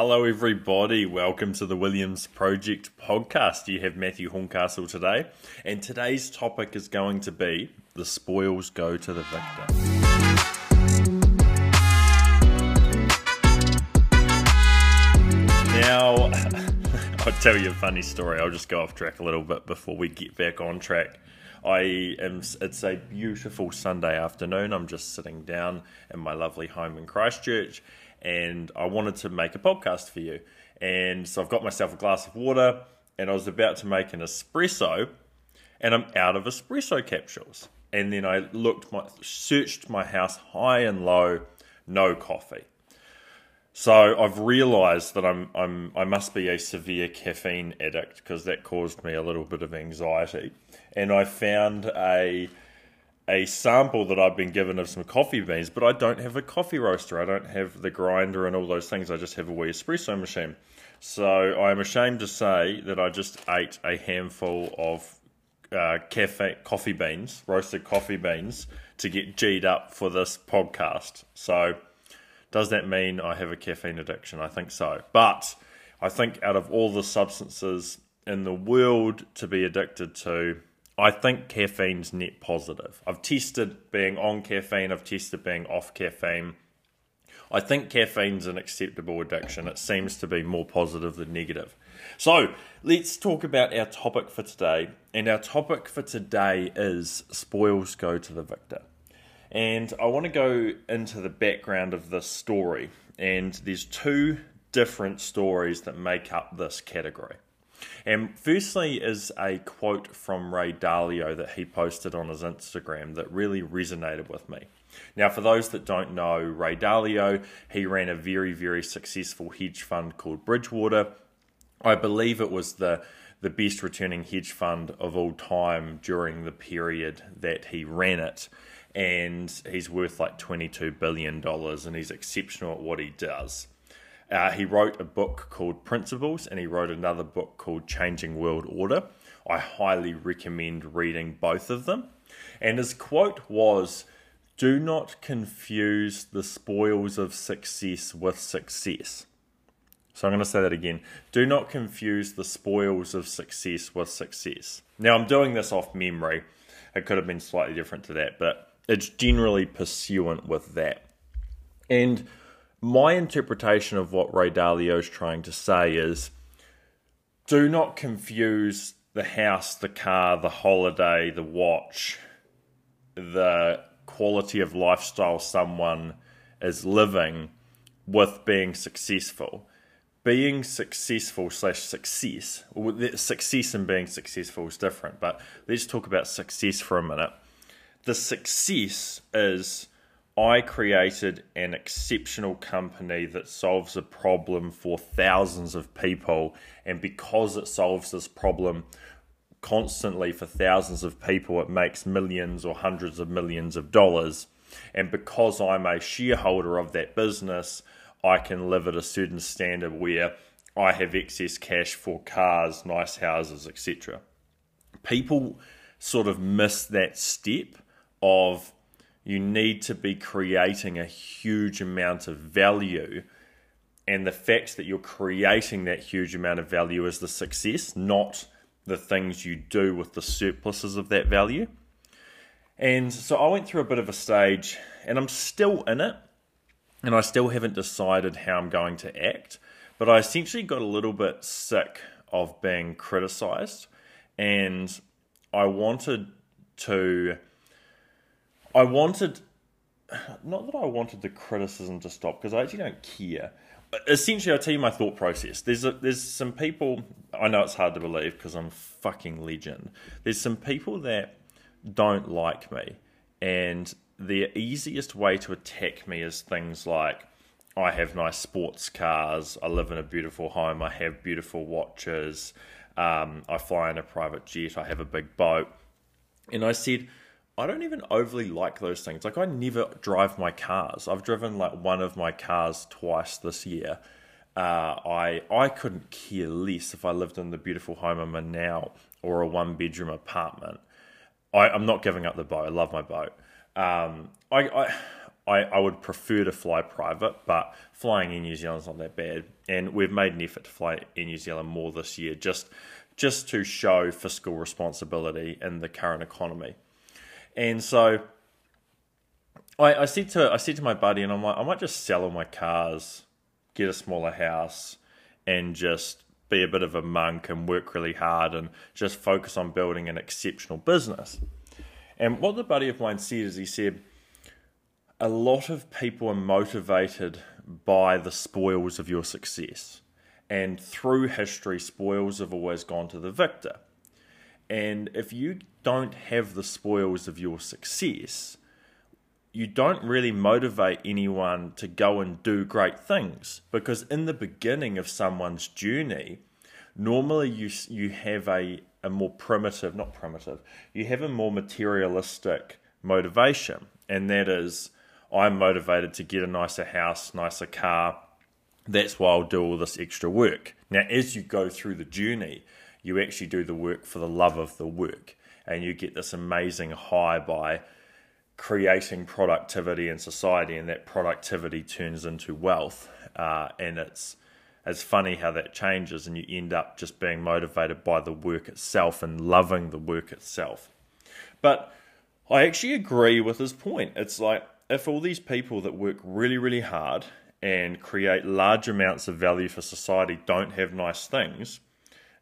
Hello, everybody. Welcome to the Williams Project podcast. You have Matthew Horncastle today, and today's topic is going to be the spoils go to the victor. Now, I'll tell you a funny story. I'll just go off track a little bit before we get back on track. I am. It's a beautiful Sunday afternoon. I'm just sitting down in my lovely home in Christchurch, and I wanted to make a podcast for you. And so I've got myself a glass of water, and I was about to make an espresso, and I'm out of espresso capsules. And then I looked, my searched my house high and low, no coffee. So I've realised that I'm I'm I must be a severe caffeine addict because that caused me a little bit of anxiety, and I found a a sample that I've been given of some coffee beans, but I don't have a coffee roaster. I don't have the grinder and all those things. I just have a wee espresso machine. So I'm ashamed to say that I just ate a handful of uh, cafe coffee beans, roasted coffee beans, to get G'd up for this podcast. So does that mean I have a caffeine addiction? I think so. But I think out of all the substances in the world to be addicted to, I think caffeine's net positive. I've tested being on caffeine, I've tested being off caffeine. I think caffeine's an acceptable addiction. It seems to be more positive than negative. So let's talk about our topic for today. And our topic for today is spoils go to the victor. And I want to go into the background of this story. And there's two different stories that make up this category. And firstly is a quote from Ray Dalio that he posted on his Instagram that really resonated with me. Now, for those that don't know Ray Dalio, he ran a very, very successful hedge fund called Bridgewater. I believe it was the the best returning hedge fund of all time during the period that he ran it. And he's worth like $22 billion and he's exceptional at what he does. Uh, he wrote a book called Principles and he wrote another book called Changing World Order. I highly recommend reading both of them. And his quote was Do not confuse the spoils of success with success. So I'm going to say that again. Do not confuse the spoils of success with success. Now, I'm doing this off memory. It could have been slightly different to that, but it's generally pursuant with that. And my interpretation of what Ray Dalio is trying to say is do not confuse the house, the car, the holiday, the watch, the quality of lifestyle someone is living with being successful. Being successful slash success, success and being successful is different, but let's talk about success for a minute. The success is I created an exceptional company that solves a problem for thousands of people. And because it solves this problem constantly for thousands of people, it makes millions or hundreds of millions of dollars. And because I'm a shareholder of that business, I can live at a certain standard where I have excess cash for cars, nice houses, etc. People sort of miss that step of you need to be creating a huge amount of value. And the fact that you're creating that huge amount of value is the success, not the things you do with the surpluses of that value. And so I went through a bit of a stage, and I'm still in it, and I still haven't decided how I'm going to act. But I essentially got a little bit sick of being criticized, and I wanted to I wanted, not that I wanted the criticism to stop because I actually don't care. Essentially, I'll tell you my thought process. There's a, there's some people. I know it's hard to believe because I'm fucking legend. There's some people that don't like me, and the easiest way to attack me is things like I have nice sports cars, I live in a beautiful home, I have beautiful watches, um, I fly in a private jet, I have a big boat. And I said, I don't even overly like those things. Like I never drive my cars. I've driven like one of my cars twice this year. Uh, I I couldn't care less if I lived in the beautiful home I'm in now or a one bedroom apartment. I, am not giving up the boat. I love my boat. Um, I, I I, I would prefer to fly private, but flying in New Zealand's not that bad. And we've made an effort to fly in New Zealand more this year, just just to show fiscal responsibility in the current economy. And so I, I said to I said to my buddy, and I'm like, I might just sell all my cars, get a smaller house, and just be a bit of a monk and work really hard and just focus on building an exceptional business. And what the buddy of mine said is he said, a lot of people are motivated by the spoils of your success. And through history, spoils have always gone to the victor. And if you don't have the spoils of your success, you don't really motivate anyone to go and do great things because in the beginning of someone's journey, normally you you have a a more primitive, not primitive, you have a more materialistic motivation, and that is I'm motivated to get a nicer house, nicer car. That's why I'll do all this extra work. Now, as you go through the journey, you actually do the work for the love of the work, and you get this amazing high by creating productivity in society, and that productivity turns into wealth. Uh, and it's it's funny how that changes, and you end up just being motivated by the work itself and loving the work itself. But I actually agree with his point. It's like if all these people that work really, really hard and create large amounts of value for society don't have nice things,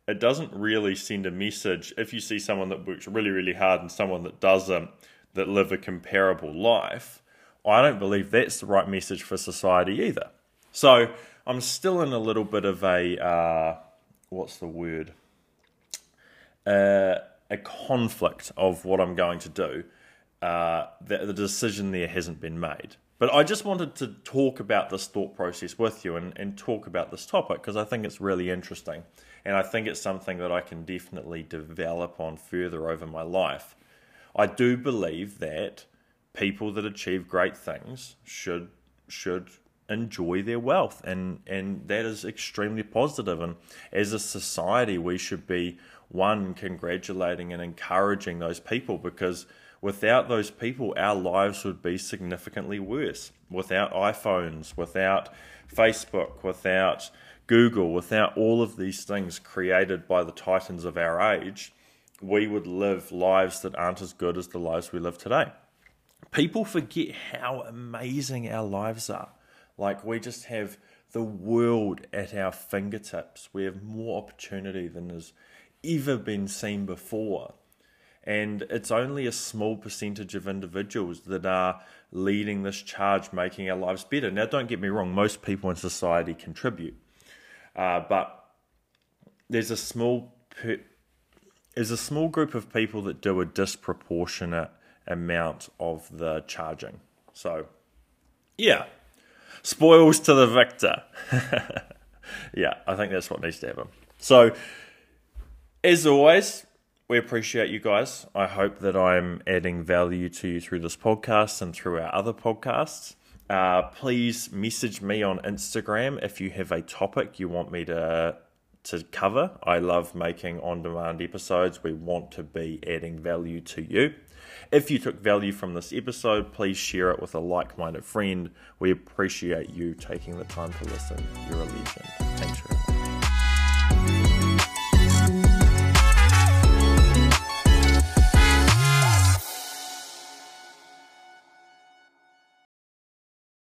it doesn't really send a message if you see someone that works really, really hard and someone that doesn't, that live a comparable life. I don't believe that's the right message for society either. So I'm still in a little bit of a, uh, what's the word? Uh, a conflict of what I'm going to do uh, the, the decision there hasn't been made. But I just wanted to talk about this thought process with you and, and talk about this topic because I think it's really interesting. And I think it's something that I can definitely develop on further over my life. I do believe that people that achieve great things should should enjoy their wealth and and that is extremely positive and as a society we should be one congratulating and encouraging those people because Without those people, our lives would be significantly worse. Without iPhones, without Facebook, without Google, without all of these things created by the titans of our age, we would live lives that aren't as good as the lives we live today. People forget how amazing our lives are. Like, we just have the world at our fingertips. We have more opportunity than has ever been seen before. And it's only a small percentage of individuals that are leading this charge, making our lives better. Now, don't get me wrong, most people in society contribute. Uh, but there's a small per- there's a small group of people that do a disproportionate amount of the charging. So, yeah, spoils to the victor. yeah, I think that's what needs to happen. So, as always, we appreciate you guys. I hope that I'm adding value to you through this podcast and through our other podcasts. Uh, please message me on Instagram if you have a topic you want me to to cover. I love making on-demand episodes. We want to be adding value to you. If you took value from this episode, please share it with a like-minded friend. We appreciate you taking the time to listen. You're a legend. Thanks